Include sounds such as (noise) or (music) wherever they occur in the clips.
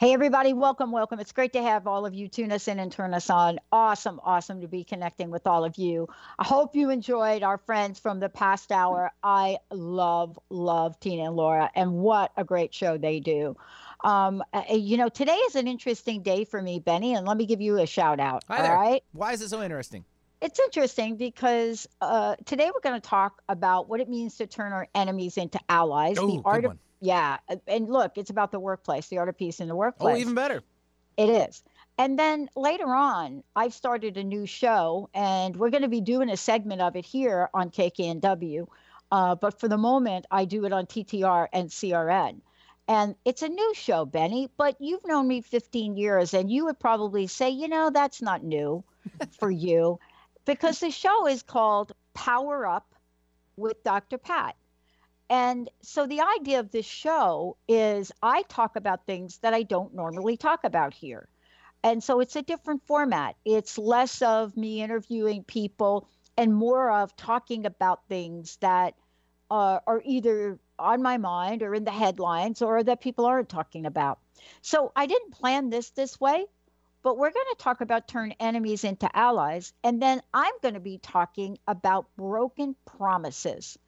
Hey, everybody, welcome, welcome. It's great to have all of you tune us in and turn us on. Awesome, awesome to be connecting with all of you. I hope you enjoyed our friends from the past hour. I love, love Tina and Laura, and what a great show they do. Um, you know, today is an interesting day for me, Benny, and let me give you a shout out. Hi there. All right. Why is it so interesting? It's interesting because uh, today we're going to talk about what it means to turn our enemies into allies. Oh, good art of one. Yeah, and look, it's about the workplace, the art of peace in the workplace. Oh, even better. It is. And then later on, I've started a new show, and we're going to be doing a segment of it here on KKNW. Uh, but for the moment, I do it on TTR and CRN. And it's a new show, Benny, but you've known me 15 years, and you would probably say, you know, that's not new (laughs) for you because the show is called Power Up with Dr. Pat. And so the idea of this show is I talk about things that I don't normally talk about here. And so it's a different format. It's less of me interviewing people and more of talking about things that uh, are either on my mind or in the headlines or that people aren't talking about. So I didn't plan this this way, but we're going to talk about turn enemies into allies. And then I'm going to be talking about broken promises.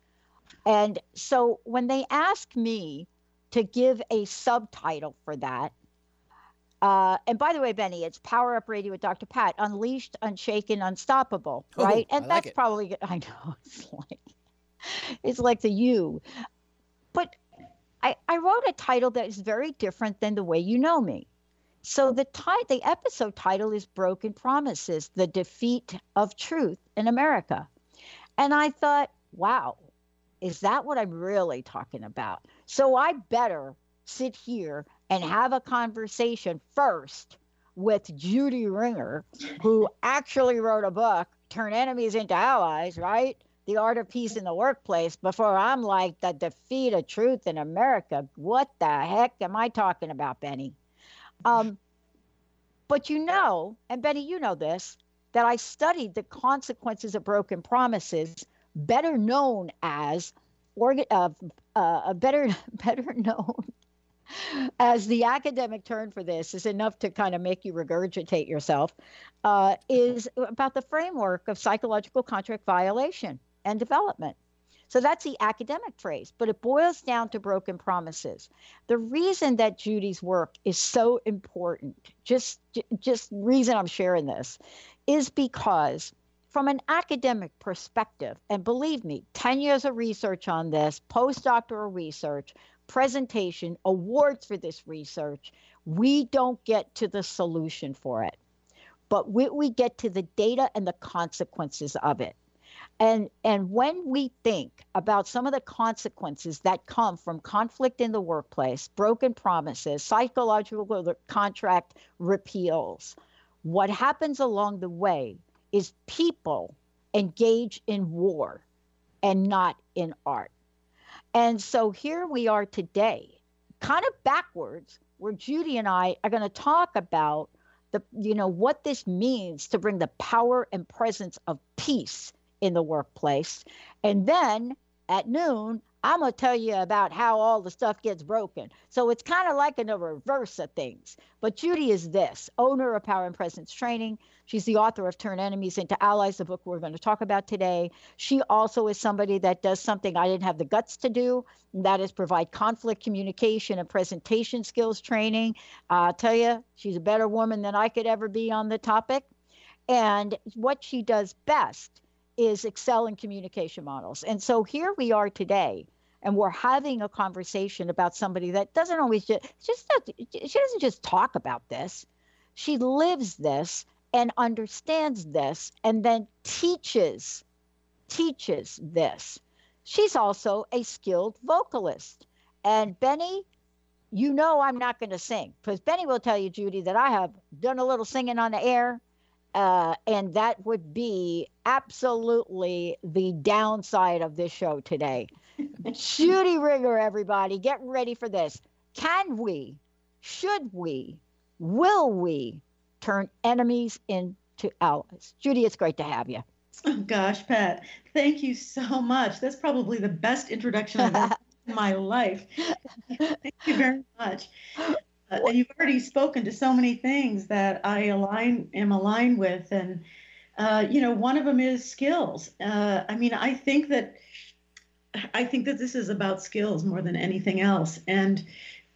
And so when they ask me to give a subtitle for that, uh, and by the way, Benny, it's Power Up Radio with Dr. Pat, Unleashed, Unshaken, Unstoppable, Oh, right? And like that's it. probably. (laughs) I know it's like it's like the you, but I I wrote a title that is very different than the way you know me. So the ti- the episode title is Broken Promises: The Defeat of Truth in America. And I thought, wow, is that what I'm really talking about? So I better sit here and have a conversation first with Judy Ringer, who actually wrote a book, Turn Enemies into Allies, right? The Art of Peace in the Workplace, before I'm like, the defeat of truth in America. What the heck am I talking about, Benny? Um, but you know, and Benny, you know this, that I studied the consequences of broken promises, better known as, orga- uh, uh, better (laughs) better known as the academic term for this is enough to kind of make you regurgitate yourself, uh, is about the framework of psychological contract violation and development. So that's the academic phrase, but it boils down to broken promises. The reason that Judy's work is so important, just just reason I'm sharing this, is because from an academic perspective, and believe me, 10 years of research on this, postdoctoral research, presentation, awards for this research, we don't get to the solution for it. But we, we get to the data and the consequences of it. And, and when we think about some of the consequences that come from conflict in the workplace, broken promises, psychological contract repeals, what happens along the way is people engage in war and not in art. And so here we are today, kind of backwards, where Judy and I are going to talk about the you know what this means to bring the power and presence of peace in the workplace. And then at noon, I'm going to tell you about how all the stuff gets broken. So it's kind of like in the reverse of things. But Judy is this owner of Power and Presence Training. She's the author of Turn Enemies into Allies, the book we're going to talk about today. She also is somebody that does something I didn't have the guts to do, and that is provide conflict communication and presentation skills training. I'll tell you, she's a better woman than I could ever be on the topic. And what she does best is excel in communication models. And so here we are today and we're having a conversation about somebody that doesn't always just, just she doesn't just talk about this. She lives this and understands this and then teaches teaches this. She's also a skilled vocalist. And Benny, you know I'm not going to sing because Benny will tell you, Judy, that I have done a little singing on the air. Uh, and that would be absolutely the downside of this show today. (laughs) Judy Ringer, everybody, get ready for this. Can we, should we, will we turn enemies into allies? Judy, it's great to have you. (laughs) Oh, gosh, Pat, thank you so much. That's probably the best introduction I've ever in my life. (laughs) thank you very much. Uh, and you've already spoken to so many things that I align am aligned with, and uh, you know, one of them is skills. Uh, I mean, I think that I think that this is about skills more than anything else, and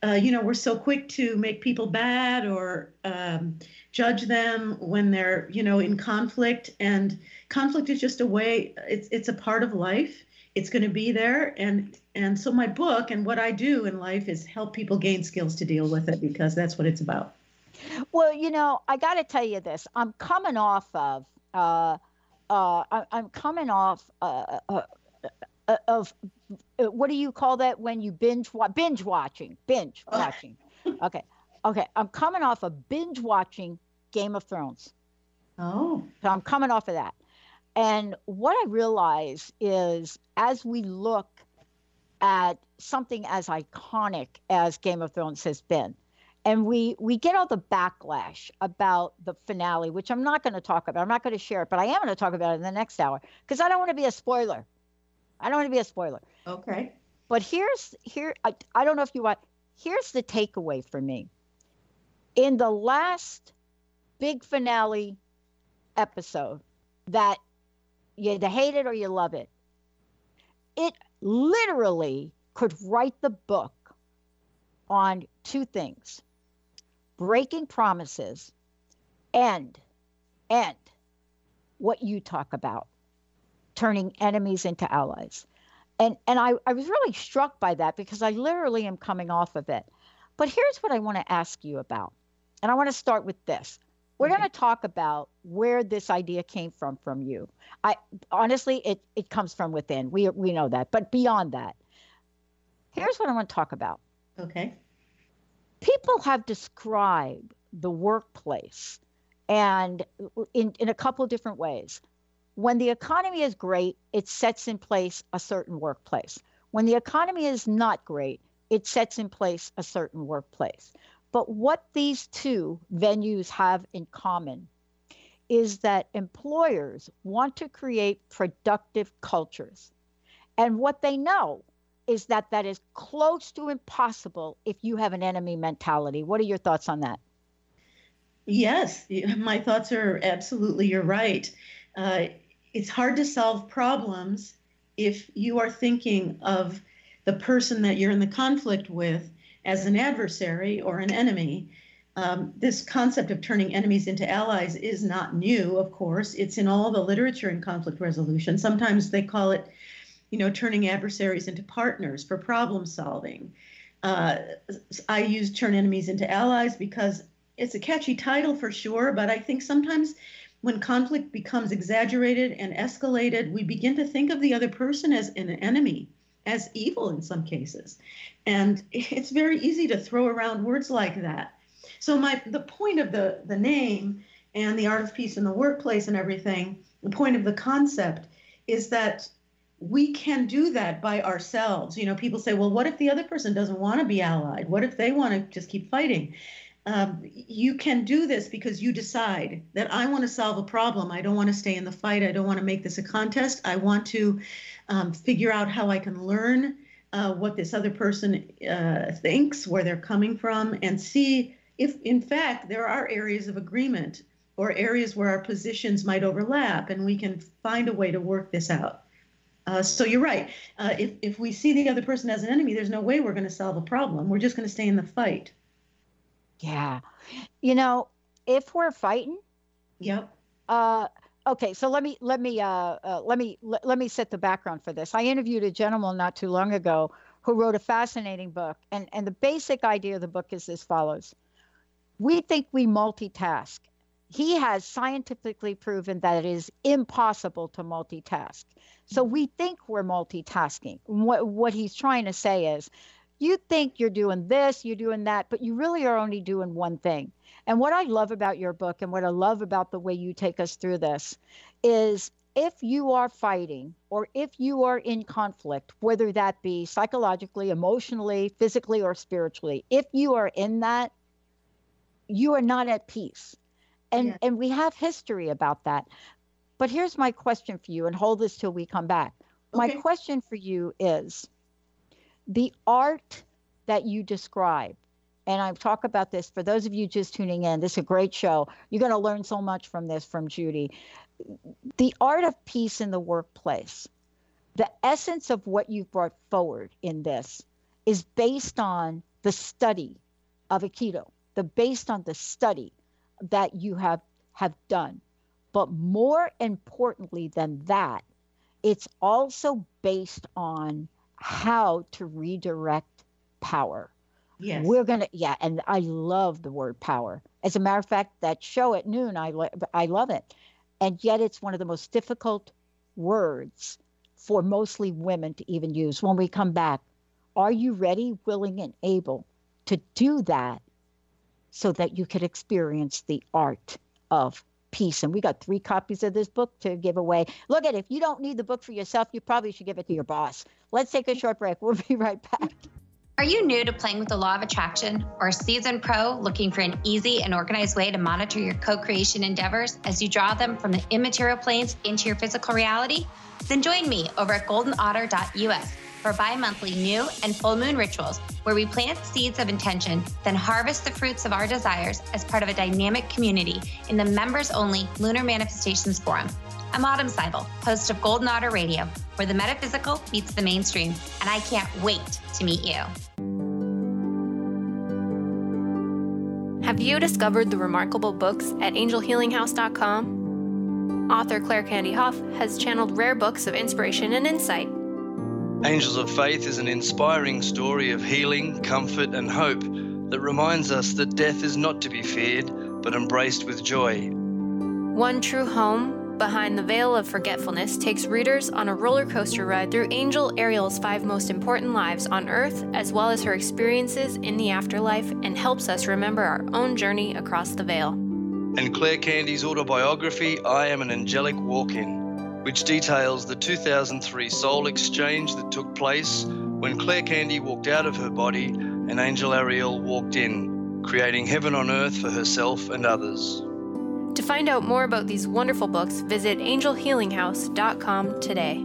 uh, you know, we're so quick to make people bad or um, judge them when they're, you know, in conflict. And conflict is just a way. It's it's a part of life. It's going to be there. And and so my book and what I do in life is help people gain skills to deal with it because that's what it's about. Well, you know, I got to tell you this. I'm coming off of. Uh, uh, I, am coming off uh, uh, uh of uh, what do you call that when you binge wa- binge watching binge oh. watching okay okay i'm coming off of binge watching game of thrones oh so i'm coming off of that and what i realize is as we look at something as iconic as game of thrones has been and we we get all the backlash about the finale which i'm not going to talk about i'm not going to share it but i am going to talk about it in the next hour because i don't want to be a spoiler I don't want to be a spoiler. Okay. But here's here I, I don't know if you want here's the takeaway for me. In the last big finale episode that you either hate it or you love it, it literally could write the book on two things breaking promises and and what you talk about turning enemies into allies. And, and I, I was really struck by that because I literally am coming off of it. But here's what I want to ask you about. And I want to start with this. We're okay. going to talk about where this idea came from from you. I honestly it it comes from within. We we know that. But beyond that, here's what I want to talk about. Okay. People have described the workplace and in in a couple different ways. When the economy is great, it sets in place a certain workplace. When the economy is not great, it sets in place a certain workplace. But what these two venues have in common is that employers want to create productive cultures. And what they know is that that is close to impossible if you have an enemy mentality. What are your thoughts on that? Yes, my thoughts are absolutely, you're right. Uh, it's hard to solve problems if you are thinking of the person that you're in the conflict with as an adversary or an enemy. Um, this concept of turning enemies into allies is not new, of course. It's in all the literature in conflict resolution. Sometimes they call it, you know, turning adversaries into partners for problem solving. Uh, I use turn enemies into allies because it's a catchy title for sure, but I think sometimes when conflict becomes exaggerated and escalated, we begin to think of the other person as an enemy, as evil in some cases. And it's very easy to throw around words like that. So my the point of the, the name and the art of peace in the workplace and everything, the point of the concept is that we can do that by ourselves. You know, people say, well, what if the other person doesn't want to be allied? What if they want to just keep fighting? um, you can do this because you decide that I want to solve a problem. I don't want to stay in the fight. I don't want to make this a contest. I want to um, figure out how I can learn uh, what this other person uh, thinks, where they're coming from, and see if, in fact, there are areas of agreement or areas where our positions might overlap, and we can find a way to work this out. Uh, so you're right. Uh, if, if we see the other person as an enemy, there's no way we're going to solve a problem. We're just going to stay in the fight. Yeah. You know, if we're fighting, yep. Uh, okay, so let me let me uh, uh let me let, let me set the background for this. I interviewed a gentleman not too long ago who wrote a fascinating book, and and the basic idea of the book is as follows: We think we multitask. He has scientifically proven that it is impossible to multitask. So we think we're multitasking. What what he's trying to say is, you think you're doing this, you're doing that, but you really are only doing one thing. And what I love about your book and what I love about the way you take us through this is if you are fighting or if you are in conflict, whether that be psychologically, emotionally, physically, or spiritually, if you are in that, you are not at peace. And yeah. and we have history about that. But here's my question for you, and hold this till we come back. Okay. My question for you is the art that you describe and I talk about this for those of you just tuning in. This is a great show. You're going to learn so much from this from Judy. The art of peace in the workplace, the essence of what you've brought forward in this is based on the study of Aikido, the based on the study that you have have done. But more importantly than that, it's also based on how to redirect power Yes. We're going to, yeah. And I love the word power. As a matter of fact, that show at noon, I, I love it. And yet it's one of the most difficult words for mostly women to even use. When we come back, are you ready, willing, and able to do that so that you could experience the art of peace? And we got three copies of this book to give away. Look at it. If you don't need the book for yourself, you probably should give it to your boss. Let's take a short break. (laughs) We'll be right back. Are you new to playing with the law of attraction or a seasoned pro looking for an easy and organized way to monitor your co creation endeavors as you draw them from the immaterial planes into your physical reality? Then join me over at goldenotter.us for bi monthly new and full moon rituals where we plant seeds of intention, then harvest the fruits of our desires as part of a dynamic community in the members only Lunar Manifestations Forum. I'm Autumn Seibel, host of Golden Otter Radio, where the metaphysical meets the mainstream, and I can't wait to meet you. Have you discovered the remarkable books at angelhealinghouse.com? Author Claire Candy Hoff has channeled rare books of inspiration and insight. Angels of Faith is an inspiring story of healing, comfort, and hope that reminds us that death is not to be feared, but embraced with joy. One True Home Behind the Veil of Forgetfulness takes readers on a roller coaster ride through Angel Ariel's five most important lives on Earth, as well as her experiences in the afterlife, and helps us remember our own journey across the veil. And Claire Candy's autobiography, I Am an Angelic Walk In, which details the 2003 soul exchange that took place when Claire Candy walked out of her body and Angel Ariel walked in, creating heaven on earth for herself and others. To find out more about these wonderful books, visit angelhealinghouse.com today.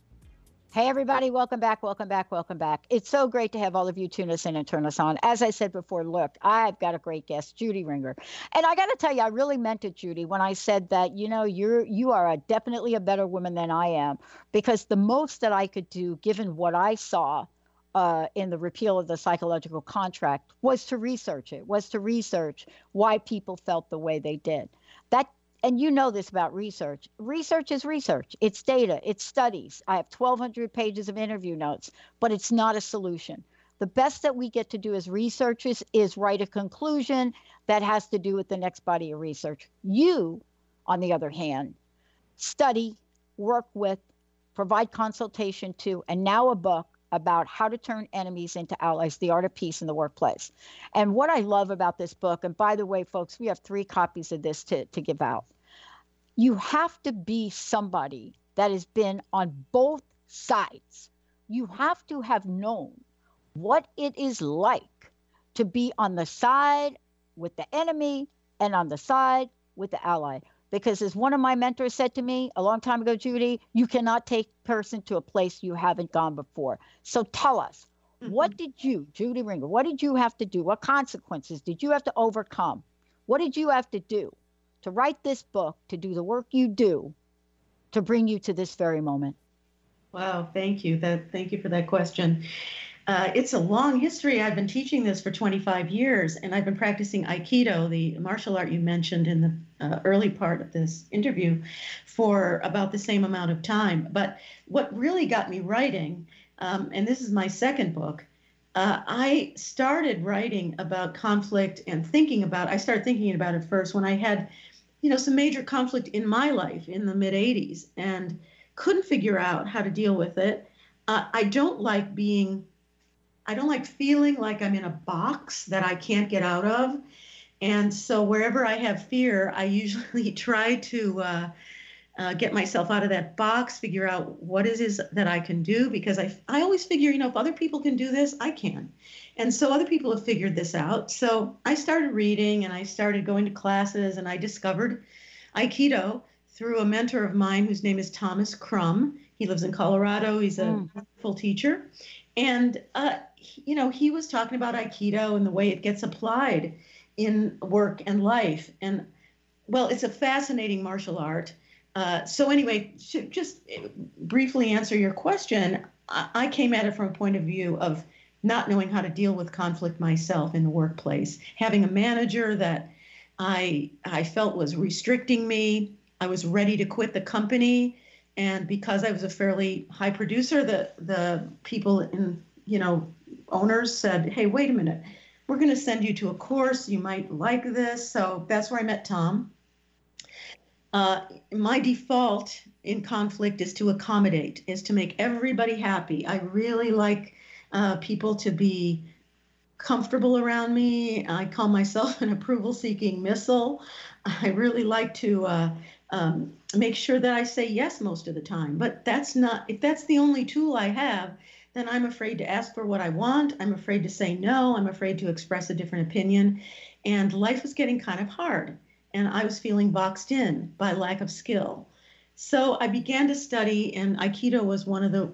Hey, everybody, welcome back, welcome back, welcome back. It's so great to have all of you tune us in and turn us on. As I said before, look, I've got a great guest, Judy Ringer. And I got to tell you, I really meant it, Judy, when I said that, you know, you're you are a, definitely a better woman than I am because the most that I could do, given what I saw uh, in the repeal of the psychological contract, was to research it, was to research why people felt the way they did. That and you know this about research. Research is research. It's data, it's studies. I have 1,200 pages of interview notes, but it's not a solution. The best that we get to do as researchers is write a conclusion that has to do with the next body of research. You, on the other hand, study, work with, provide consultation to, and now a book about how to turn enemies into allies, the art of peace in the workplace. And what I love about this book, and by the way, folks, we have three copies of this to, to give out. You have to be somebody that has been on both sides. You have to have known what it is like to be on the side with the enemy and on the side with the ally because as one of my mentors said to me a long time ago judy you cannot take person to a place you haven't gone before. So tell us mm-hmm. what did you judy ringer what did you have to do? What consequences did you have to overcome? What did you have to do to write this book to do the work you do to bring you to this very moment? Wow thank you. That thank you for that question uh, it's a long history. I've been teaching this for 25 years, and I've been practicing Aikido, the martial art you mentioned in the uh, early part of this interview, for about the same amount of time. But what really got me writing, um, and this is my second book, uh, I started writing about conflict and thinking about. I started thinking about it first when I had, you know, some major conflict in my life in the mid 80s, and couldn't figure out how to deal with it. Uh, I don't like being I don't like feeling like I'm in a box that I can't get out of. And so wherever I have fear, I usually (laughs) try to uh, uh, get myself out of that box, figure out what it is that I can do, because I, I always figure, you know, if other people can do this, I can. And so other people have figured this out. So I started reading and I started going to classes and I discovered Aikido through a mentor of mine whose name is Thomas Crum. He lives in Colorado. He's a mm. wonderful teacher. And uh, you know, he was talking about Aikido and the way it gets applied in work and life. And well, it's a fascinating martial art. Uh, so anyway, just briefly answer your question, I came at it from a point of view of not knowing how to deal with conflict myself in the workplace, having a manager that I I felt was restricting me. I was ready to quit the company, and because I was a fairly high producer, the the people in you know owners said, hey, wait a minute, we're going to send you to a course. You might like this. So that's where I met Tom. Uh, my default in conflict is to accommodate, is to make everybody happy. I really like uh, people to be comfortable around me. I call myself (laughs) an approval seeking missile. I really like to uh, um, make sure that I say yes most of the time. But that's not, if that's the only tool I have, then I'm afraid to ask for what I want. I'm afraid to say no. I'm afraid to express a different opinion. And life was getting kind of hard. And I was feeling boxed in by lack of skill. So I began to study, and Aikido was one of the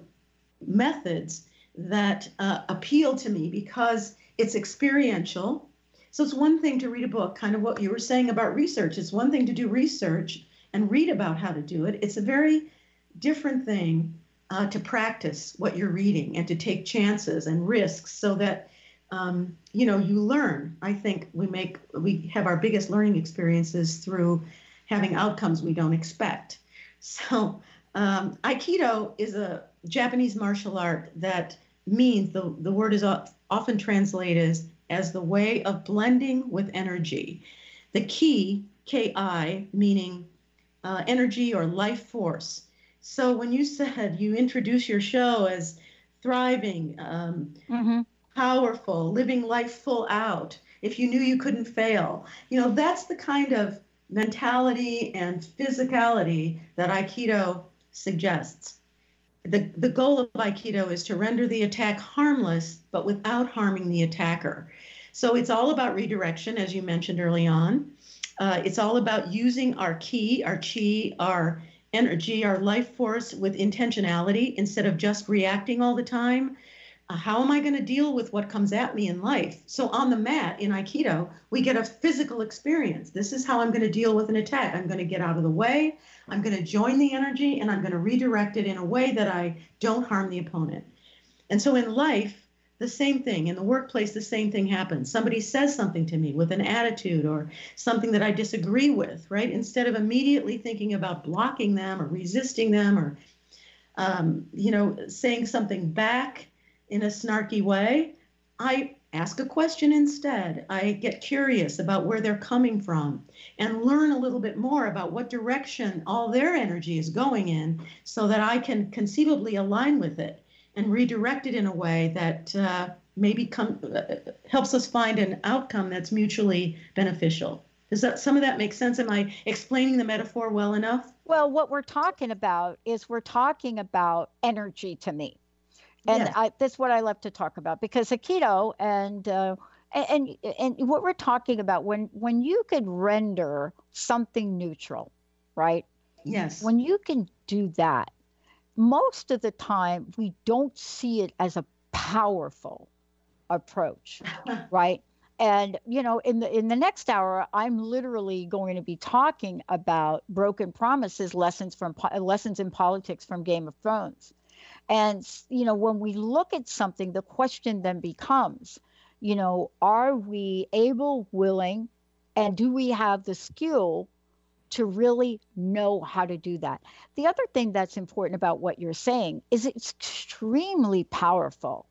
methods that uh, appealed to me because it's experiential. So it's one thing to read a book, kind of what you were saying about research. It's one thing to do research and read about how to do it. It's a very different thing uh, to practice what you're reading and to take chances and risks so that um, you know you learn. I think we make we have our biggest learning experiences through having outcomes we don't expect. (laughs) So um, aikido is a japanese martial art that means the, the word is often translated as, as the way of blending with energy. The key ki meaning uh, energy or life force so when you said you introduce your show as thriving, um, mm-hmm. powerful, living life full out, if you knew you couldn't fail, you know, that's the kind of mentality and physicality that Aikido suggests. The, the goal of Aikido is to render the attack harmless, but without harming the attacker. So it's all about redirection, as you mentioned early on. Uh, it's all about using our ki, our chi, our energy, our life force with intentionality instead of just reacting all the time. Uh, how am I going to deal with what comes at me in life? So, on the mat in Aikido, we get a physical experience. This is how I'm going to deal with an attack. I'm going to get out of the way, I'm going to join the energy, and I'm going to redirect it in a way that I don't harm the opponent. And so, in life, the same thing. In the workplace, the same thing happens. Somebody says something to me with an attitude or something that I disagree with, right? Instead of immediately thinking about blocking them or resisting them or, um, you know, saying something back in a snarky way, I ask a question instead. I get curious about where they're coming from and learn a little bit more about what direction all their energy is going in so that I can conceivably align with it and redirect it in a way that uh, maybe come, uh, helps us find an outcome that's mutually beneficial. Does that some of that make sense? Am I explaining the metaphor well enough? Well, what we're talking about is we're talking about energy to me and yes. I, that's what I love to talk about because Aikido and uh, and and what we're talking about when when you could render something neutral, right? Yes. When you can do that, most of the time we don't see it as a powerful approach, (laughs) right? And you know, in the in the next hour, I'm literally going to be talking about broken promises, lessons from lessons in politics from Game of Thrones. And, you know, when we look at something, the question then becomes, you know, are we able, willing, and do we have the skill to really know how to do that? The other thing that's important about what you're saying is it's extremely powerful,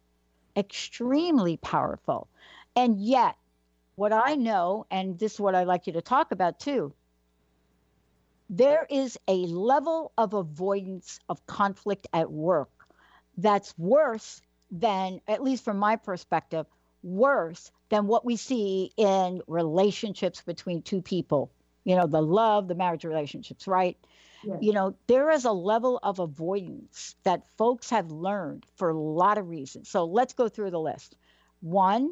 extremely powerful. And yet, what I know, and this is what I'd like you to talk about too, there is a level of avoidance of conflict at work that's worse than, at least from my perspective, worse than what we see in relationships between two people. You know, the love, the marriage relationships, right? Yes. You know, there is a level of avoidance that folks have learned for a lot of reasons. So let's go through the list. One,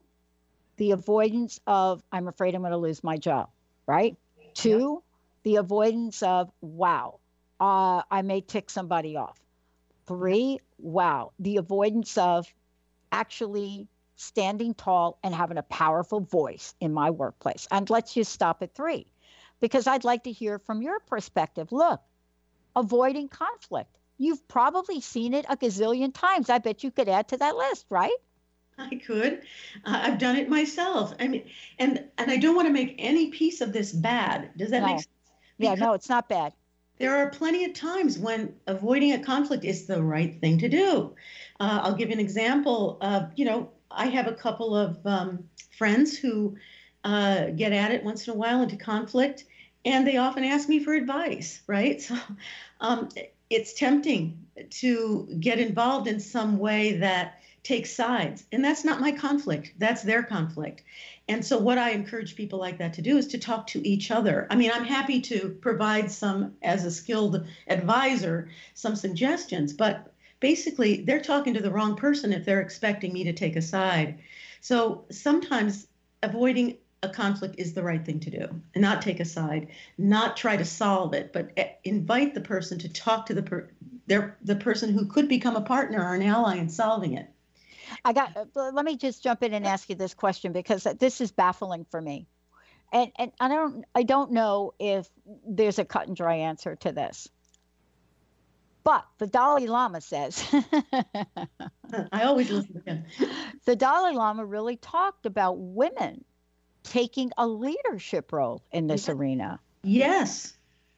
the avoidance of, I'm afraid I'm going to lose my job, right? Two, the avoidance of, wow, uh, I may tick somebody off. Three, wow, the avoidance of actually standing tall and having a powerful voice in my workplace. And let's just stop at three, because I'd like to hear from your perspective. Look, avoiding conflict. You've probably seen it a gazillion times. I bet you could add to that list, right? I could. Uh, I've done it myself. I mean, and and I don't want to make any piece of this bad. Does that no. make sense? Because yeah, no, it's not bad there are plenty of times when avoiding a conflict is the right thing to do. Uh, I'll give an example. Uh, you know, I have a couple of um, friends who uh, get at it once in a while into conflict, and they often ask me for advice, right? (laughs) So um, it's tempting to get involved in some way that takes sides, and that's not my conflict, that's their conflict. And so, what I encourage people like that to do is to talk to each other. I mean, I'm happy to provide some, as a skilled advisor, some suggestions, but basically, they're talking to the wrong person if they're expecting me to take a side. So, sometimes avoiding a conflict is the right thing to do and not take a side, not try to solve it, but eh, invite the person to talk to the per- their, the person who could become a partner or an ally in solving it. I got. Uh, let me just jump in and ask you this question because this is baffling for me, and and I don't I don't know if there's a cut and dry answer to this. But the Dalai Lama says. (laughs) I always listen to him. (laughs) The Dalai Lama really talked about women taking a leadership role in this arena. Yes,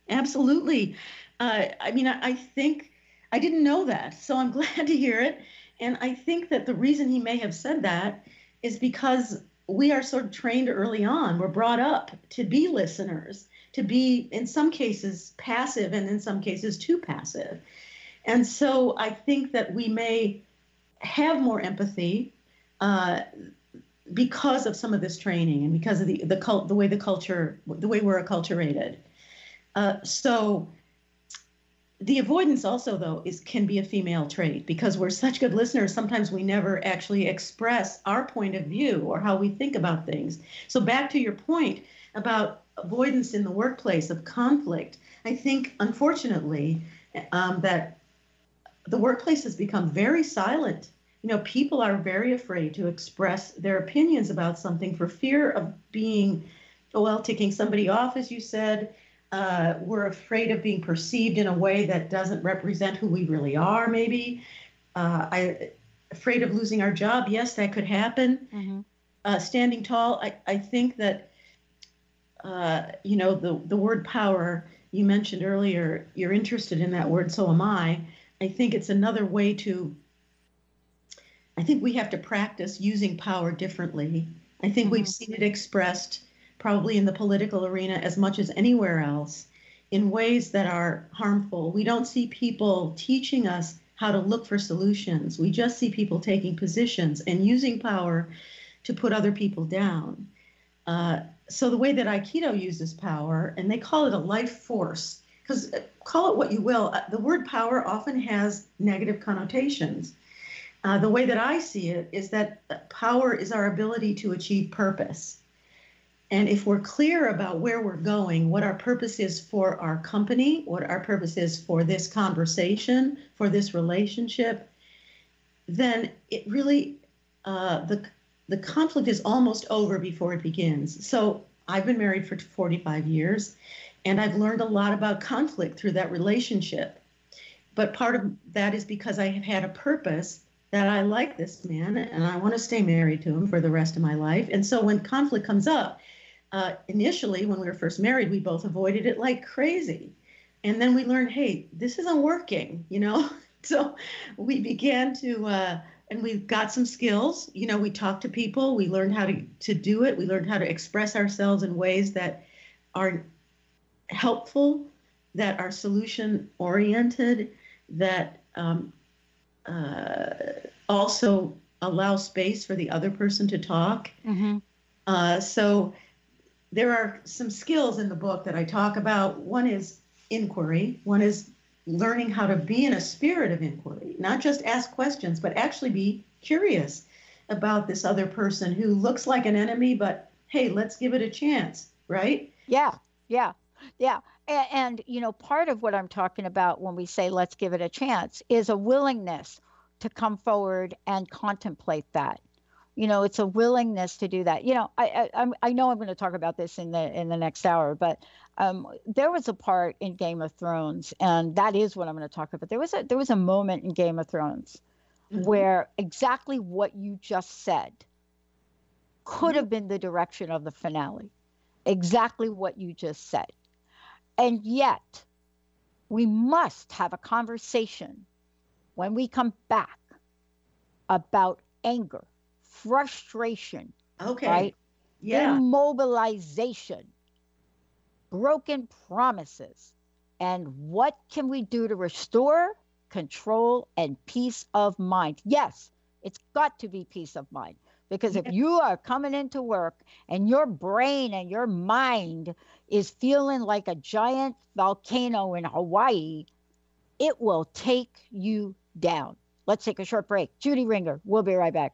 absolutely. Uh, I mean, I, I think I didn't know that, so I'm (laughs) glad to hear it. And I think that the reason he may have said that is because we are sort of trained early on. We're brought up to be listeners, to be, in some cases, passive, and in some cases, too passive. And so I think that we may have more empathy uh, because of some of this training and because of the the, cult, the way the culture, the way we're acculturated. Uh, so the avoidance also though is can be a female trait because we're such good listeners sometimes we never actually express our point of view or how we think about things so back to your point about avoidance in the workplace of conflict I think, unfortunately, um, that the workplace has become very silent. You know, people are very afraid to express their opinions about something for fear of being, well, taking somebody off, as you said. Uh, we're afraid of being perceived in a way that doesn't represent who we really are, maybe. Uh, I afraid of losing our job. Yes, that could happen. Mm-hmm. Uh, standing tall. I, I think that uh, you know the the word power you mentioned earlier. You're interested in that word, so am I. I think it's another way to. I think we have to practice using power differently. I think mm-hmm. we've seen it expressed probably in the political arena as much as anywhere else in ways that are harmful. We don't see people teaching us how to look for solutions. We just see people taking positions and using power to put other people down. Uh, so the way that Aikido uses power, and they call it a life force, because uh, call it what you will, uh, the word power often has negative connotations. Uh, the way that I see it is that power is our ability to achieve purpose. And if we're clear about where we're going, what our purpose is for our company, what our purpose is for this conversation, for this relationship, then it really uh, the the conflict is almost over before it begins. So I've been married for 45 years, and I've learned a lot about conflict through that relationship. But part of that is because I have had a purpose that I like this man and I want to stay married to him for the rest of my life. And so when conflict comes up, uh, initially, when we were first married, we both avoided it like crazy. And then we learned, hey, this isn't working, you know? (laughs) so we began to, uh, and we got some skills. You know, we talked to people, we learned how to, to do it, we learned how to express ourselves in ways that are helpful, that are solution oriented, that um, uh, also allow space for the other person to talk. Mm-hmm. Uh, so, there are some skills in the book that I talk about. One is inquiry, one is learning how to be in a spirit of inquiry, not just ask questions, but actually be curious about this other person who looks like an enemy, but hey, let's give it a chance, right? Yeah, yeah, yeah. And, and, you know, part of what I'm talking about when we say let's give it a chance is a willingness to come forward and contemplate that. You know it's a willingness to do that. You know i i, I know i'm going to talk about this in the in the next hour but um, there was a part in game of thrones and that is what i'm going to talk about. There was a there was a moment in game of thrones mm-hmm. where exactly what you just said could mm-hmm. have been the direction of the finale. Exactly what you just said and yet we must have a conversation when we come back about anger frustration. Okay. Right? Yeah. Immobilization, broken promises. And what can we do to restore control and peace of mind? Yes, it's got to be peace of mind. Because if you are coming into work and your brain and your mind is feeling like a giant volcano in Hawaii, it will take you down. Let's take a short break. Judy Ringer, we'll be right back.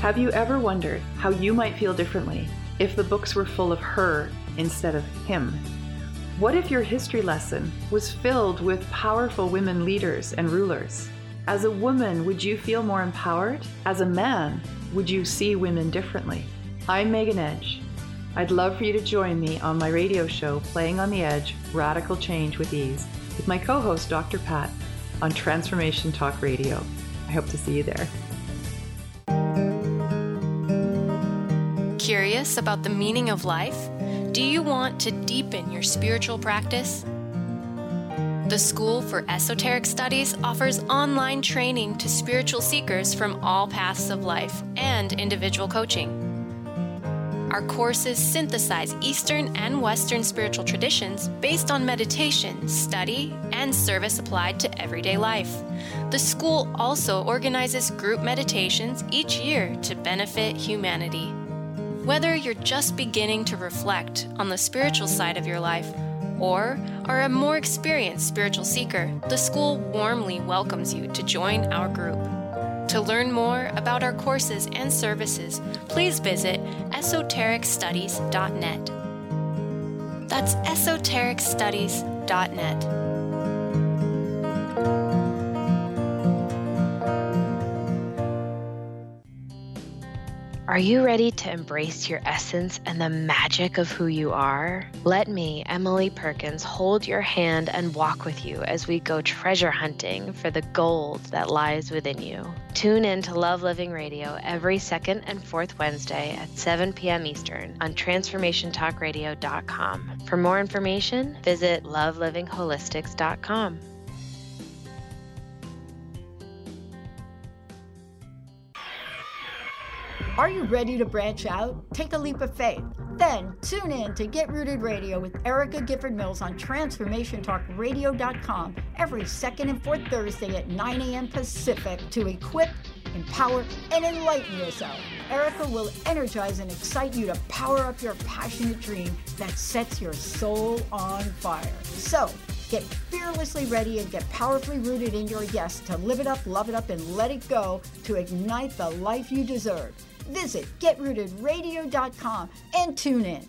Have you ever wondered how you might feel differently if the books were full of her instead of him? What if your history lesson was filled with powerful women leaders and rulers? As a woman, would you feel more empowered? As a man, would you see women differently? I'm Megan Edge. I'd love for you to join me on my radio show, Playing on the Edge Radical Change with Ease, with my co host, Dr. Pat, on Transformation Talk Radio. I hope to see you there. Curious about the meaning of life? Do you want to deepen your spiritual practice? The School for Esoteric Studies offers online training to spiritual seekers from all paths of life and individual coaching. Our courses synthesize Eastern and Western spiritual traditions based on meditation, study, and service applied to everyday life. The school also organizes group meditations each year to benefit humanity. Whether you're just beginning to reflect on the spiritual side of your life or are a more experienced spiritual seeker, the school warmly welcomes you to join our group. To learn more about our courses and services, please visit esotericstudies.net. That's esotericstudies.net. Are you ready to embrace your essence and the magic of who you are? Let me, Emily Perkins, hold your hand and walk with you as we go treasure hunting for the gold that lies within you. Tune in to Love Living Radio every second and fourth Wednesday at 7 p.m. Eastern on TransformationTalkRadio.com. For more information, visit lovelivingHolistics.com. Are you ready to branch out? Take a leap of faith. Then tune in to Get Rooted Radio with Erica Gifford Mills on TransformationTalkRadio.com every second and fourth Thursday at 9 a.m. Pacific to equip, empower, and enlighten yourself. Erica will energize and excite you to power up your passionate dream that sets your soul on fire. So, Get fearlessly ready and get powerfully rooted in your yes to live it up, love it up, and let it go to ignite the life you deserve. Visit getrootedradio.com and tune in.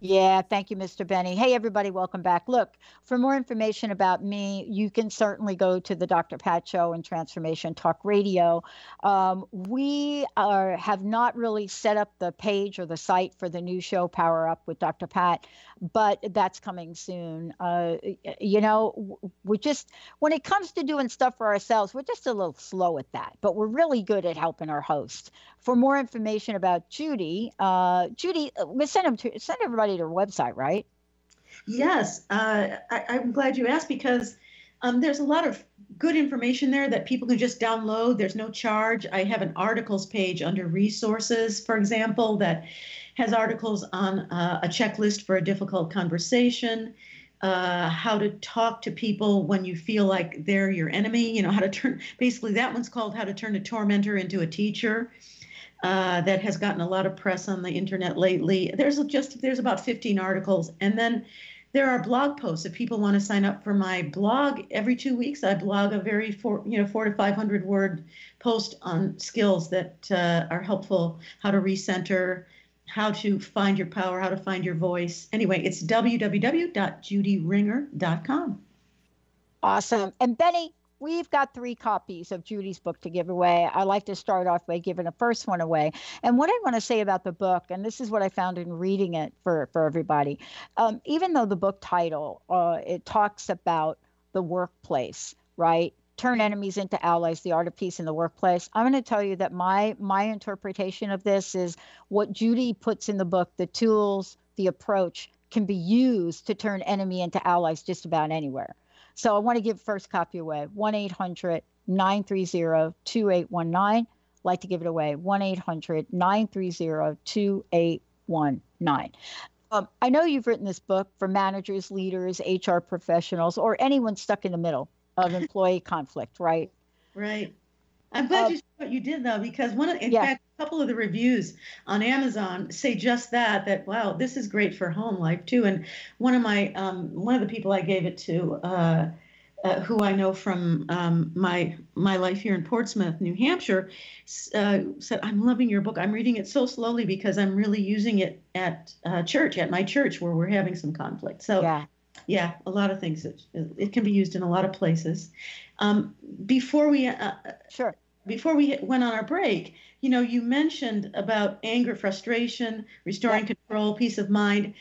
Yeah, thank you, Mr. Benny. Hey, everybody, welcome back. Look, for more information about me, you can certainly go to the Dr. Pat Show and Transformation Talk Radio. Um, we are, have not really set up the page or the site for the new show, Power Up with Dr. Pat, but that's coming soon. Uh, you know, we're just, when it comes to doing stuff for ourselves, we're just a little slow at that, but we're really good at helping our hosts. For more information about Judy, uh, Judy, uh, we send them to send everybody to her website, right? Yes, uh, I, am glad you asked because um, there's a lot of good information there that people can just download. There's no charge. I have an articles page under resources, for example, that has articles on uh, a checklist for a difficult conversation. Uh, how to talk to people when you feel like they're your enemy. You know how to turn. Basically, that one's called "How to Turn a Tormentor into a Teacher." Uh, that has gotten a lot of press on the internet lately. There's just there's about 15 articles, and then there are blog posts. If people want to sign up for my blog, every two weeks I blog a very four you know four to 500 word post on skills that uh, are helpful, how to recenter, how to find your power, how to find your voice. Anyway, it's www.judyringer.com. Awesome. And Benny, We've got three copies of Judy's book to give away. I like to start off by giving the first one away. And what I want to say about the book, and this is what I found in reading it for, for everybody, um, even though the book title, uh, it talks about the workplace, right? Turn enemies into allies, the art of peace in the workplace. I'm going to tell you that my my interpretation of this is what Judy puts in the book, the tools, the approach can be used to turn enemy into allies just about anywhere so I want to give first copy away 1 800 930 2819. Like to give it away 1 800 930 2819. Um, I know you've written this book for managers, leaders, HR professionals, or anyone stuck in the middle of employee conflict, right? Right. I'm glad um, you what you did though, because one of, in yeah. fact, a couple of the reviews on Amazon say just that. That wow, this is great for home life too. And one of my um, one of the people I gave it to, uh, uh, who I know from um, my my life here in Portsmouth, New Hampshire, uh, said, "I'm loving your book. I'm reading it so slowly because I'm really using it at uh, church, at my church, where we're having some conflict." So. Yeah. Yeah, a lot of things. It, it can be used in a lot of places. Um, before we uh, sure before we went on our break, you know, you mentioned about anger, frustration, restoring yeah. control, peace of mind.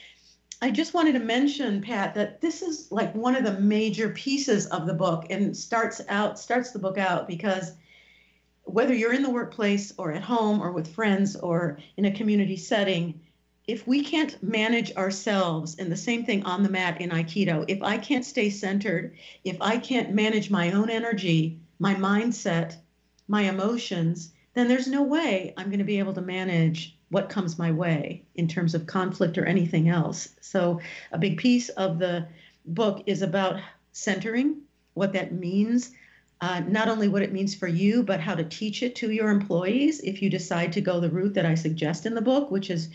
I just wanted to mention, Pat, that this is like one of the major pieces of the book and starts out starts the book out because whether you're in the workplace or at home or with friends or in a community setting, if we can't manage ourselves and the same thing on the mat in Aikido, if I can't stay centered, if I can't manage my own energy, my mindset, my emotions, then there's no way I'm going to be able to manage what comes my way in terms of conflict or anything else. So, a big piece of the book is about centering, what that means, uh, not only what it means for you, but how to teach it to your employees if you decide to go the route that I suggest in the book, which is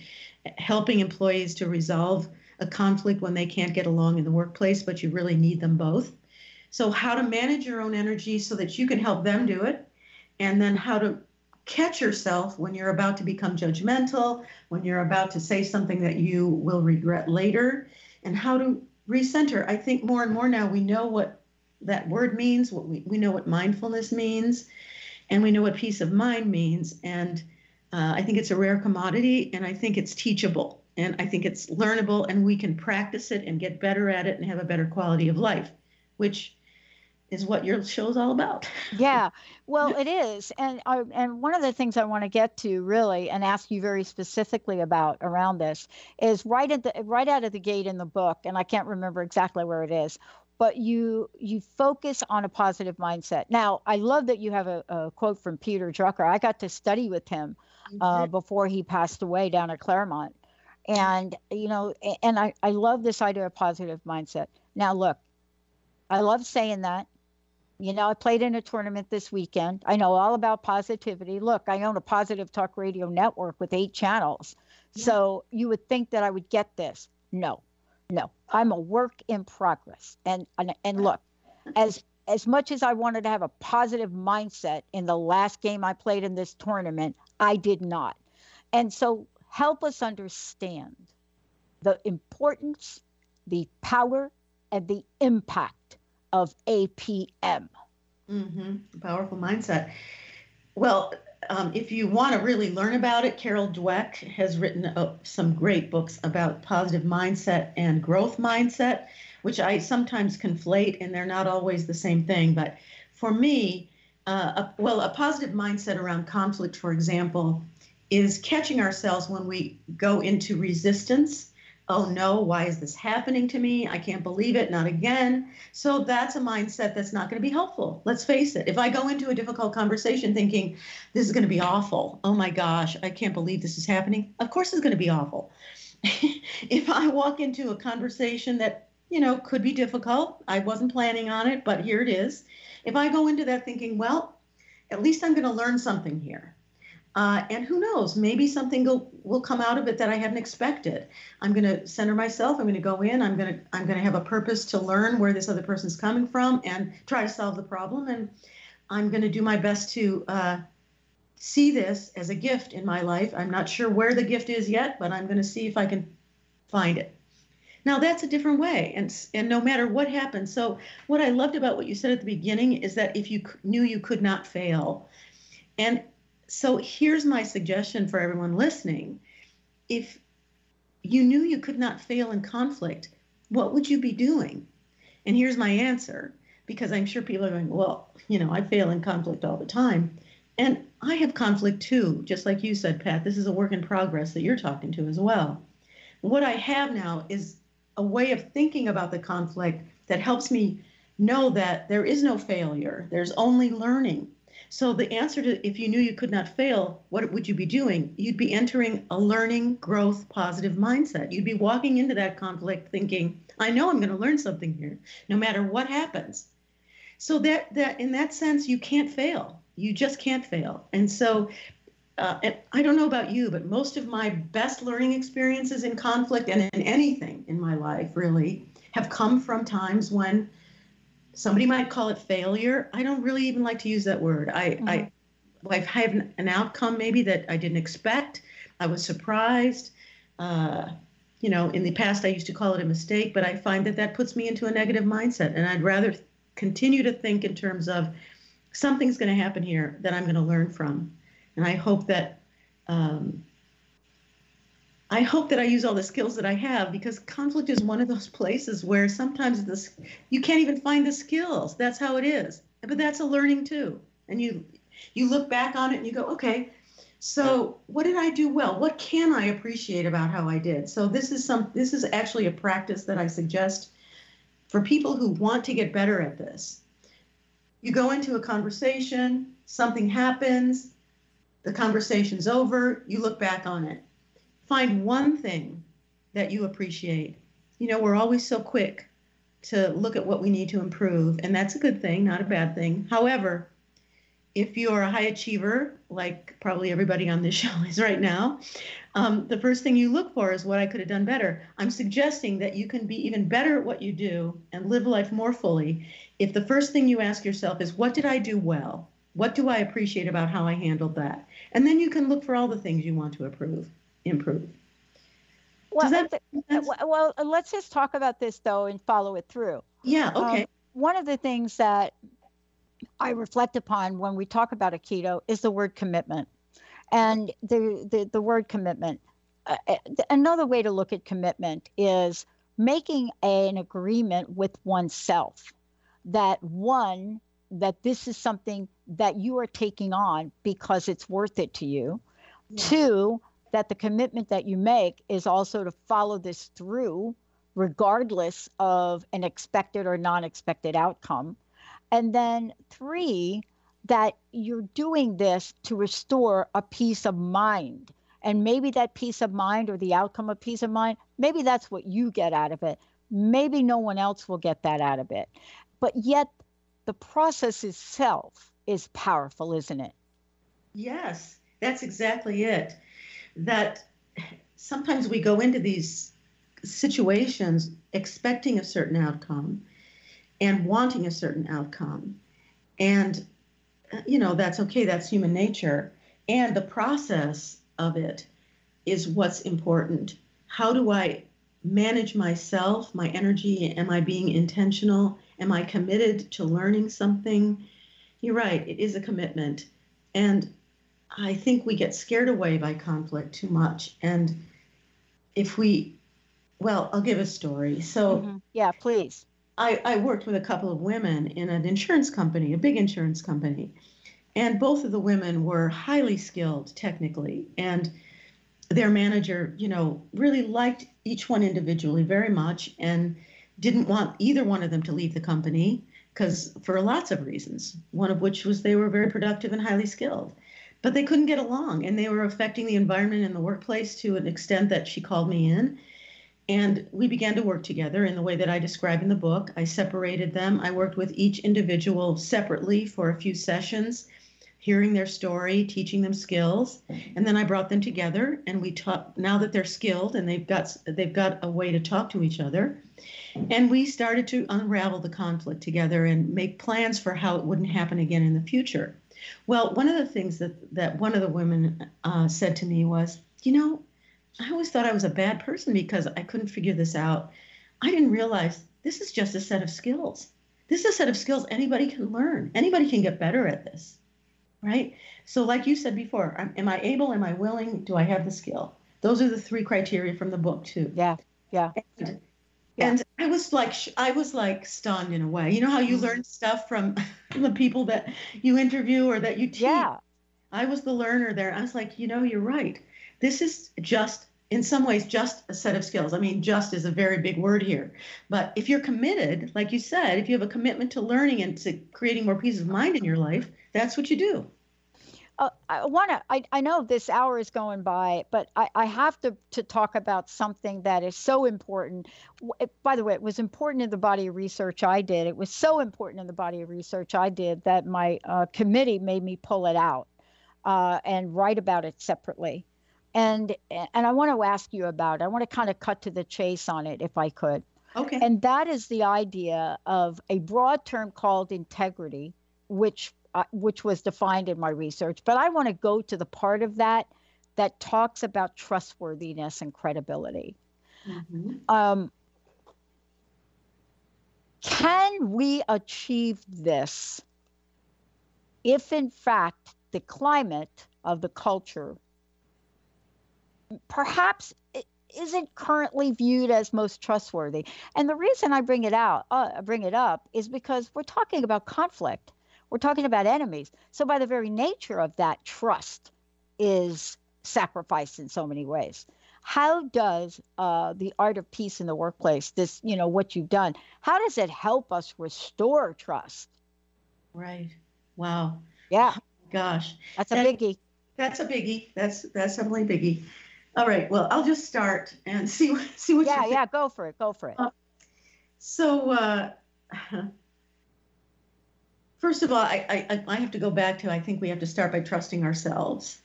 helping employees to resolve a conflict when they can't get along in the workplace, but you really need them both. So, how to manage your own energy so that you can help them do it, and then how to catch yourself when you're about to become judgmental, when you're about to say something that you will regret later, and how to recenter. I think more and more now we know what that word means, what we, we know what mindfulness means, and we know what peace of mind means. And uh, I think it's a rare commodity, and I think it's teachable, and I think it's learnable, and we can practice it and get better at it and have a better quality of life, which is what your show's all about. (laughs) yeah, well, it is, and I, and one of the things I want to get to really and ask you very specifically about around this is right at the right out of the gate in the book, and I can't remember exactly where it is, but you you focus on a positive mindset. Now, I love that you have a, a quote from Peter Drucker. I got to study with him uh, before he passed away down at Claremont, and you know, and I I love this idea of positive mindset. Now, look, I love saying that you know, I played in a tournament this weekend. I know all about positivity. Look, I own a positive talk radio network with eight channels. Yeah. So you would think that I would get this. No, no. I'm a work in progress. And and, and look, as as much as I wanted to have a positive mindset in the last game I played in this tournament, I did not. And so help us understand the importance, the power, and the impact of APM. Mm-hmm. Powerful mindset. Well, um, if you want to really learn about it, Carol Dweck has written uh, some great books about positive mindset and growth mindset, which I sometimes conflate, and they're not always the same thing. But for me, uh, a, well, a positive mindset around conflict, for example, is catching ourselves when we go into resistance oh no, why is this happening to me? I can't believe it, not again. So that's a mindset that's not going to be helpful. Let's face it. If I go into a difficult conversation thinking this is going to be awful, oh my gosh, I can't believe this is happening, of course it's going to be awful. (laughs) if I walk into a conversation that, you know, could be difficult, I wasn't planning on it, but here it is. If I go into that thinking, well, at least I'm going to learn something here. Uh, and who knows, maybe something will, will come out of it that I hadn't expected. I'm going to center myself. I'm going to go in. I'm going to I'm going to have a purpose to learn where this other person's coming from and try to solve the problem. And I'm going to do my best to uh, see this as a gift in my life. I'm not sure where the gift is yet, but I'm going to see if I can find it. Now that's a different way, and and no matter what happens. So what I loved about what you said at the beginning is that if you knew you could not fail, and so here's my suggestion for everyone listening. If you knew you could not fail in conflict, what would you be doing? And here's my answer because I'm sure people are going, well, you know, I fail in conflict all the time. And I have conflict too, just like you said, Pat. This is a work in progress that you're talking to as well. What I have now is a way of thinking about the conflict that helps me know that there is no failure, there's only learning. So the answer to if you knew you could not fail, what would you be doing? You'd be entering a learning, growth, positive mindset. You'd be walking into that conflict thinking, I know I'm going to learn something here, no matter what happens. So that that in that sense, you can't fail. You just can't fail. And so uh, and I don't know about you, but most of my best learning experiences in conflict and in anything in my life really have come from times when somebody might call it failure. I don't really even like to use that word. I, mm-hmm. I, I have an outcome maybe that I didn't expect. I was surprised. Uh, you know, in the past I used to call it a mistake, but I find that that puts me into a negative mindset, and I'd rather continue to think in terms of something's going to happen here that I'm going to learn from, and I hope that um, I hope that I use all the skills that I have because conflict is one of those (laughs) places where sometimes this you can't even find the skills. That's how it is. But that's a learning too. And you you look back on it and you go, okay, so what did I do well? What can I appreciate about how I did? So this is some this is actually a practice that I suggest for people who want to get better at this. You go into a conversation, something happens, the conversation's over, you look back on it find one thing that you appreciate. You know, we're always so quick to look at what we need to improve, and that's a good thing, not a bad thing. However, if you're a high achiever, like probably everybody on this (laughs) show is right now, um, the first thing you look for is what I could have done better. I'm suggesting that you can be even better at what you do and live life more fully if the first thing you ask yourself is, What did I do well? What do I appreciate about how I handled that? And then you can look for all the things you want to improve. improve. Well, that, well, let's just talk about this though and follow it through. Yeah, okay. Um, one of the things that I reflect upon when we talk about Aikido is the word commitment. And the, the, the word commitment, uh, uh another way to look at commitment is making an agreement with oneself that one, that this is something that you are taking on because it's worth it to you. Yeah. Two, that the commitment that you make is also to follow this through regardless of an expected or non expected outcome. And then three, that you're doing this to restore a peace of mind. And maybe that peace of mind or the outcome of peace of mind, maybe that's what you get out of it. Maybe no one else will get that out of it. But yet, the process itself is powerful, isn't it? Yes, that's exactly it. That sometimes we go into these situations expecting a certain outcome and wanting a certain outcome. And, uh, you know, that's okay, that's human nature. And the process of it is what's important. How do I manage myself, my energy? Am I being intentional? Am I committed to learning something? You're right, it is a commitment. And I think we get scared away by conflict too much. And if we, well, I'll give a story. So, mm-hmm. yeah, please. I, I worked with a couple of women in an insurance company, a big insurance company. And both of the women were highly skilled technically. And their manager, you know, really liked each one individually very much and didn't want either one of them to leave the company because for lots of reasons, one of which was they were very productive and highly skilled. But they couldn't get along and they were affecting the environment in the workplace to an extent that she called me in and we began to work together in the way that I describe in the book. I separated them. I worked with each individual separately for a few sessions, hearing their story, teaching them skills, and then I brought them together and we taught now that they're skilled and they've got they've got a way to talk to each other. And we started to unravel the conflict together and make plans for how it wouldn't happen again in the future. Well, one of the things that, that one of the women uh, said to me was, you know, I always thought I was a bad person because I couldn't figure this out. I didn't realize this is just a set of skills. This is a set of skills anybody can learn. Anybody can get better at this, right? So, like you said before, am I able? Am I willing? Do I have the skill? Those are the three criteria from the book too. Yeah, yeah. And, yeah. and I was like, I was like stunned in a way. You know how you mm-hmm. learn stuff from (laughs) the people that you interview or that you teach. Yeah. I was the learner there. I was like, you know, you're right. This is just, in some ways, just a set of skills. I mean, just is a very big word here. But if you're committed, like you said, if you have a commitment to learning and to creating more peace of mind in your life, that's what you do. Uh, I want to. I, I know this hour is going by, but I, I have to to talk about something that is so important. It, by the way, it was important in the body of research I did. It was so important in the body of research I did that my uh, committee made me pull it out uh, and write about it separately and and I want to ask you about. I want to kind of cut to the chase on it, if I could. Okay. And that is the idea of a broad term called integrity, which uh, which was defined in my research. But I want to go to the part of that that talks about trustworthiness and credibility. Mm-hmm. Um, can we achieve this if, in fact, the climate of the culture perhaps isn't currently viewed as most trustworthy. And the reason I bring it out, uh, bring it up, is because we're talking about conflict. We're talking about enemies. So by the very nature of that, trust is sacrificed in so many ways. How does uh, the art of peace in the workplace, this, you know, what you've done, how does it help us restore trust? Right. Wow. Yeah. gosh. That's a biggie. That's a biggie. That's that's definitely a biggie All right. Well, I'll just start and (laughs) see see what. Yeah, yeah. Go for it. Go for it. Uh, so, uh, (laughs) first of all, I, I I have to go back to I think we have to start by trusting ourselves,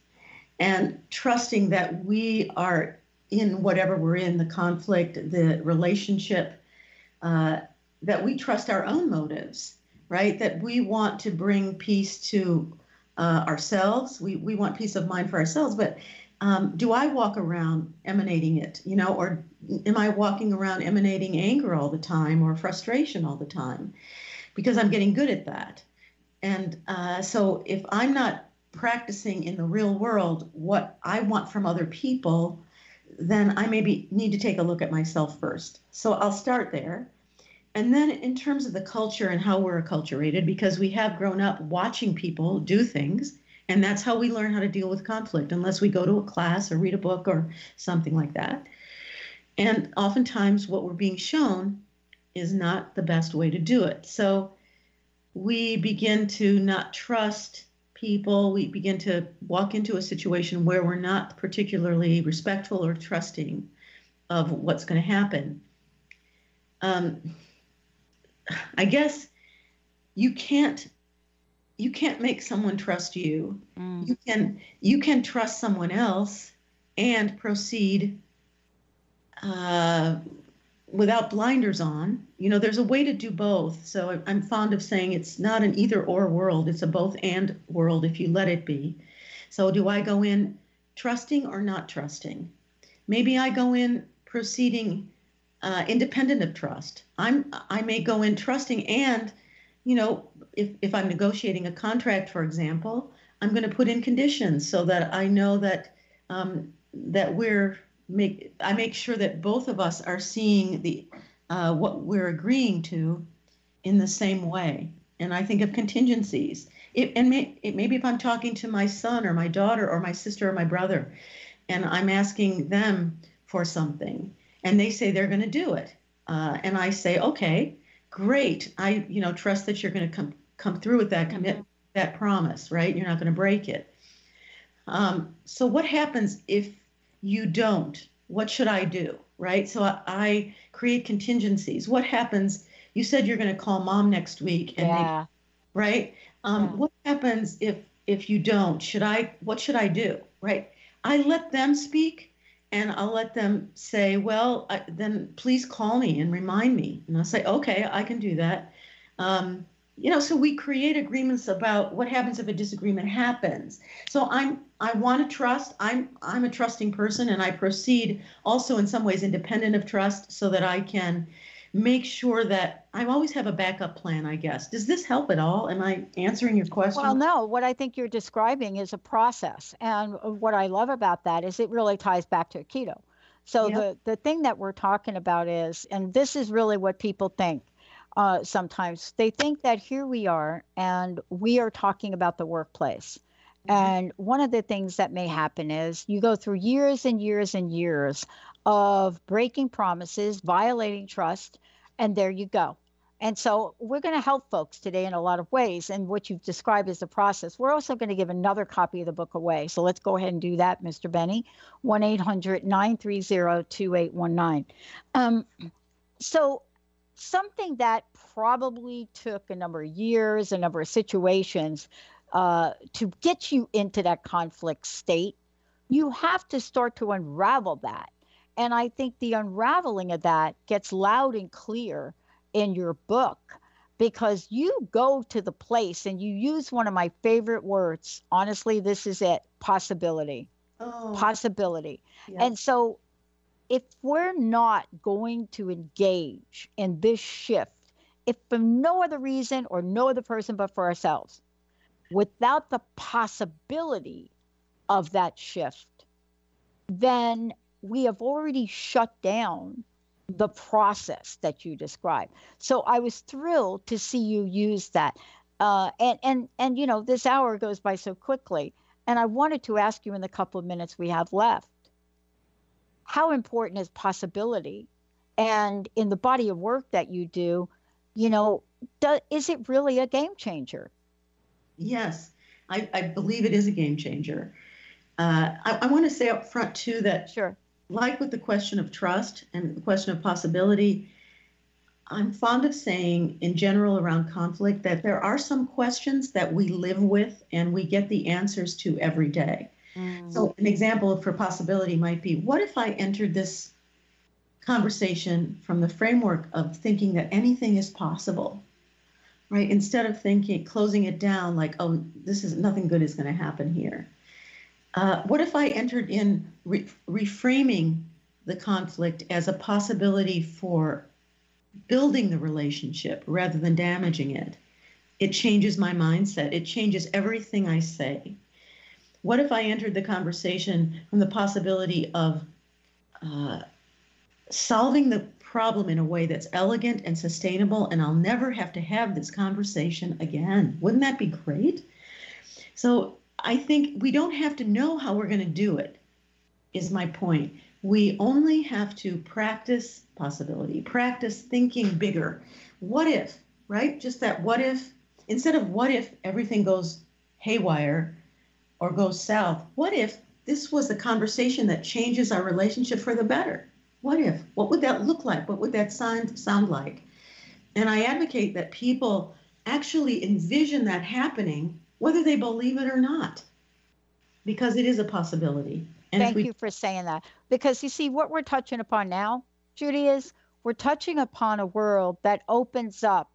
and trusting that we are in whatever we're in the conflict, the relationship, uh, that we trust our own motives, right? That we want to bring peace to uh, ourselves. We we want peace of mind for ourselves, but um, do I walk around emanating it, you know, or am I walking around emanating anger all the time or frustration all the time? Because I'm getting good at that. And uh, so if I'm not practicing in the real world what I want from other people, then I maybe need to take a look at myself first. So I'll start there. And then in terms of the culture and how we're acculturated, because we have grown up watching people do things and that's how we learn how to deal with conflict, unless we go to a class or read a book or something like that. And oftentimes, what we're being shown is not the best way to do it. So we begin to not trust people. We begin to walk into a situation where we're not particularly respectful or trusting of what's going to happen. Um, I guess you can't you can't make someone trust you. Mm. You can you can trust someone else and proceed uh, without blinders on. You know, there's a way to do both. So I'm fond of saying it's not an either or world; it's a both and world if you let it be. So do I go in trusting or not trusting? Maybe I go in proceeding uh, independent of trust. I'm I may go in trusting and you know if, if I'm negotiating a contract, for example, I'm going to put in conditions so that I know that um, that we're make I make sure that both of us are seeing the uh, what we're agreeing to in the same way. And I think of contingencies. It, and may, it, maybe if I'm talking to my son or my daughter or my sister or my brother, and I'm asking them for something, and they say they're going to do it, uh, and I say, okay, great. I you know trust that you're going to come come through with that commit that promise, right? You're not going to break it. Um, so what happens if you don't? What should I do, right? So I, I create contingencies. What happens? You said you're going to call mom next week, and yeah. They, right? Um, yeah. What happens if if you don't? Should I? What should I do? Right? I let them speak, and I'll let them say, well, I, then please call me and remind me. And I'll say, okay, I can do that. Um, you know so we create agreements about what happens if a disagreement happens. So i'm i want to trust i'm i'm a trusting person and i proceed also in some ways independent of trust so that i can make sure that i always have a backup plan i guess. Does this help at all? Am i answering your question? Well no. What i think you're describing is a process. And what i love about that is it really ties back to Aikido so yep. the the thing that we're talking about is and this is really what people think uh, sometimes they think that here we are and we are talking about the workplace. Mm-hmm. And one of the things that may happen is you go through years and years and years of breaking promises, violating trust, and there you go. And so we're going to help folks today in a lot of ways. And what you've described as the process, we're also going to give another copy of the book away. So let's go ahead and do that, Mr. Benny. 1 800 930 2819. Um, so something that probably took a number of years, a number of situations uh, to get you into that conflict state, you have to start to unravel that. And I think the unraveling of that gets loud and clear in your book because you go to the place and you use one of my favorite words. Honestly, this is it possibility. Oh. Possibility. And so if we're not going to engage in this shift, if for no other reason or no other person but for ourselves, without the possibility of that shift, then we have already shut down the process that you described. So I was thrilled to see you use that. Uh, and and and you know this hour goes by so quickly, and I wanted to ask you in the couple of minutes we have left how important is possibility? And in the body of work that you do, you know, do, is it really a game changer? Yes, I, I believe it is a game changer. Uh, I, I want to say up front too that sure, like with the question of trust and the question of possibility, I'm fond of saying in general around conflict that there are some questions that we live with and we get the answers to every day. Mm. So, an example for possibility might be what if I entered this conversation from the framework of thinking that anything is possible? Right? Instead of thinking, closing it down like, oh, this is nothing good is going to happen here. Uh, what if I entered in re- reframing the conflict as a possibility for building the relationship rather than damaging it. It changes my mindset. It changes everything I say. What if I entered the conversation from the possibility of uh, solving the problem in a way that's elegant and sustainable, and I'll never have to have this conversation again? Wouldn't that be great? So I think we don't have to know how we're going to do it, is my point. We only have to practice possibility. Practice thinking bigger. What if, right? Just that what if, instead of what if everything goes haywire or go south, what if this was a conversation that changes our relationship for the better? What if? What would that look like? What would that sound, sound like? And I advocate that people actually envision that happening, whether they believe it or not, because it is a possibility. And Thank we, you for saying that. Because you see, what we're touching upon now Judy, is we're touching upon a world that opens up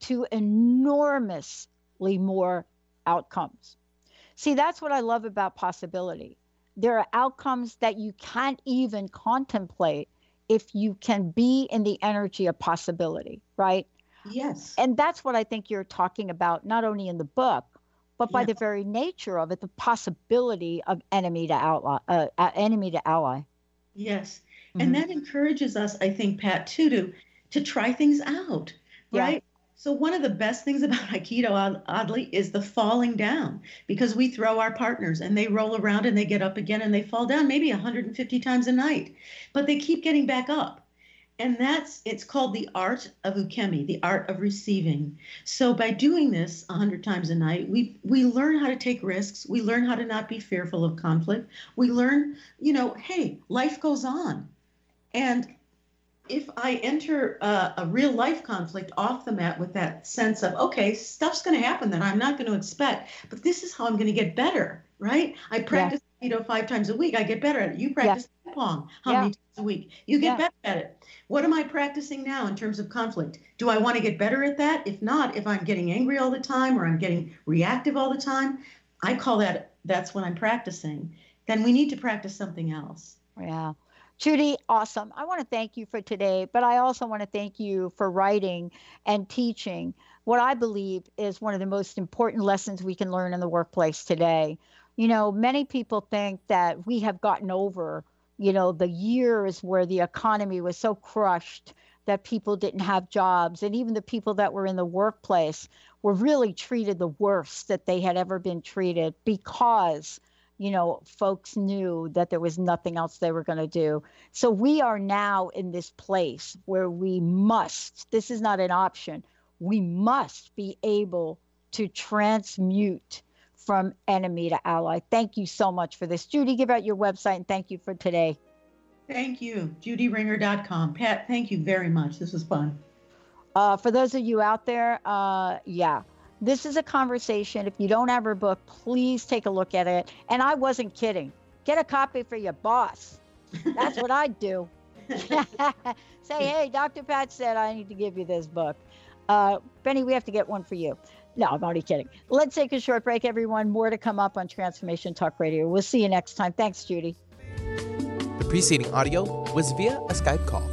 to enormously more outcomes. See, that's what I love about possibility. There are outcomes that you can't even contemplate if you can be in the energy of possibility, right? Yes. And that's what I think you're talking about, not only in the book, but by yes. the very nature of it, the possibility of enemy to ally, uh, enemy to ally. Yes. Mm-hmm. And that encourages us, I think, Pat, too, to to try things out, right? So one of the best things (laughs) about Aikido, oddly, is the falling down because we throw our partners and they roll around and they get up again and they fall down maybe 150 times a night, but they keep getting back up. And that's it's called the art of ukemi, the art of receiving. So by doing this 100 times a night, we we learn how to take risks. We learn how to not be fearful of conflict. We learn, you know, hey, life goes on and if I enter a, a, real life conflict off the mat with that sense of, okay, stuff's going to happen that I'm not going to expect, but this is how I'm going to get better, right? I practice yeah. know, five times a week. I get better at it. You practice yeah. pong how yeah. many times a week? You get better at it. What am I practicing now in terms of conflict? Do I want to get better at that? If not, if I'm getting angry all the time or I'm getting reactive all the time, I call that that's when I'm practicing. Then we need to practice something else. Yeah. Judy, awesome. I want to thank you for today, but I also want to thank you for writing and teaching what I believe is one of the most important lessons we can learn in the workplace today. You know, many people think that we have gotten over, you know, the years where the economy was so crushed that people didn't have jobs. And even the people that were in the workplace were really treated the worst that they had ever been treated because you know, folks knew that there was nothing else they were going to do. So we are now in this place where we must, this is not an option, we must be able to transmute from enemy to ally. Thank you so much for this. Judy, give out your website and thank you for today. Thank you. JudyRinger.com. Pat, thank you very much. This was fun. Uh, for those of you out there, uh, yeah, this is a conversation. If you don't have her book, please take a look at it. And I wasn't kidding. Get a copy for your boss. That's what I'd do. (laughs) (laughs) Say, hey, Dr. Pat said I need to give you this book. Uh, Benny, we have to get one for you. No, I'm only kidding. Let's take a short break, everyone. More to come up on Transformation Talk Radio. We'll see you next time. Thanks, Judy. The preceding audio was via a Skype call.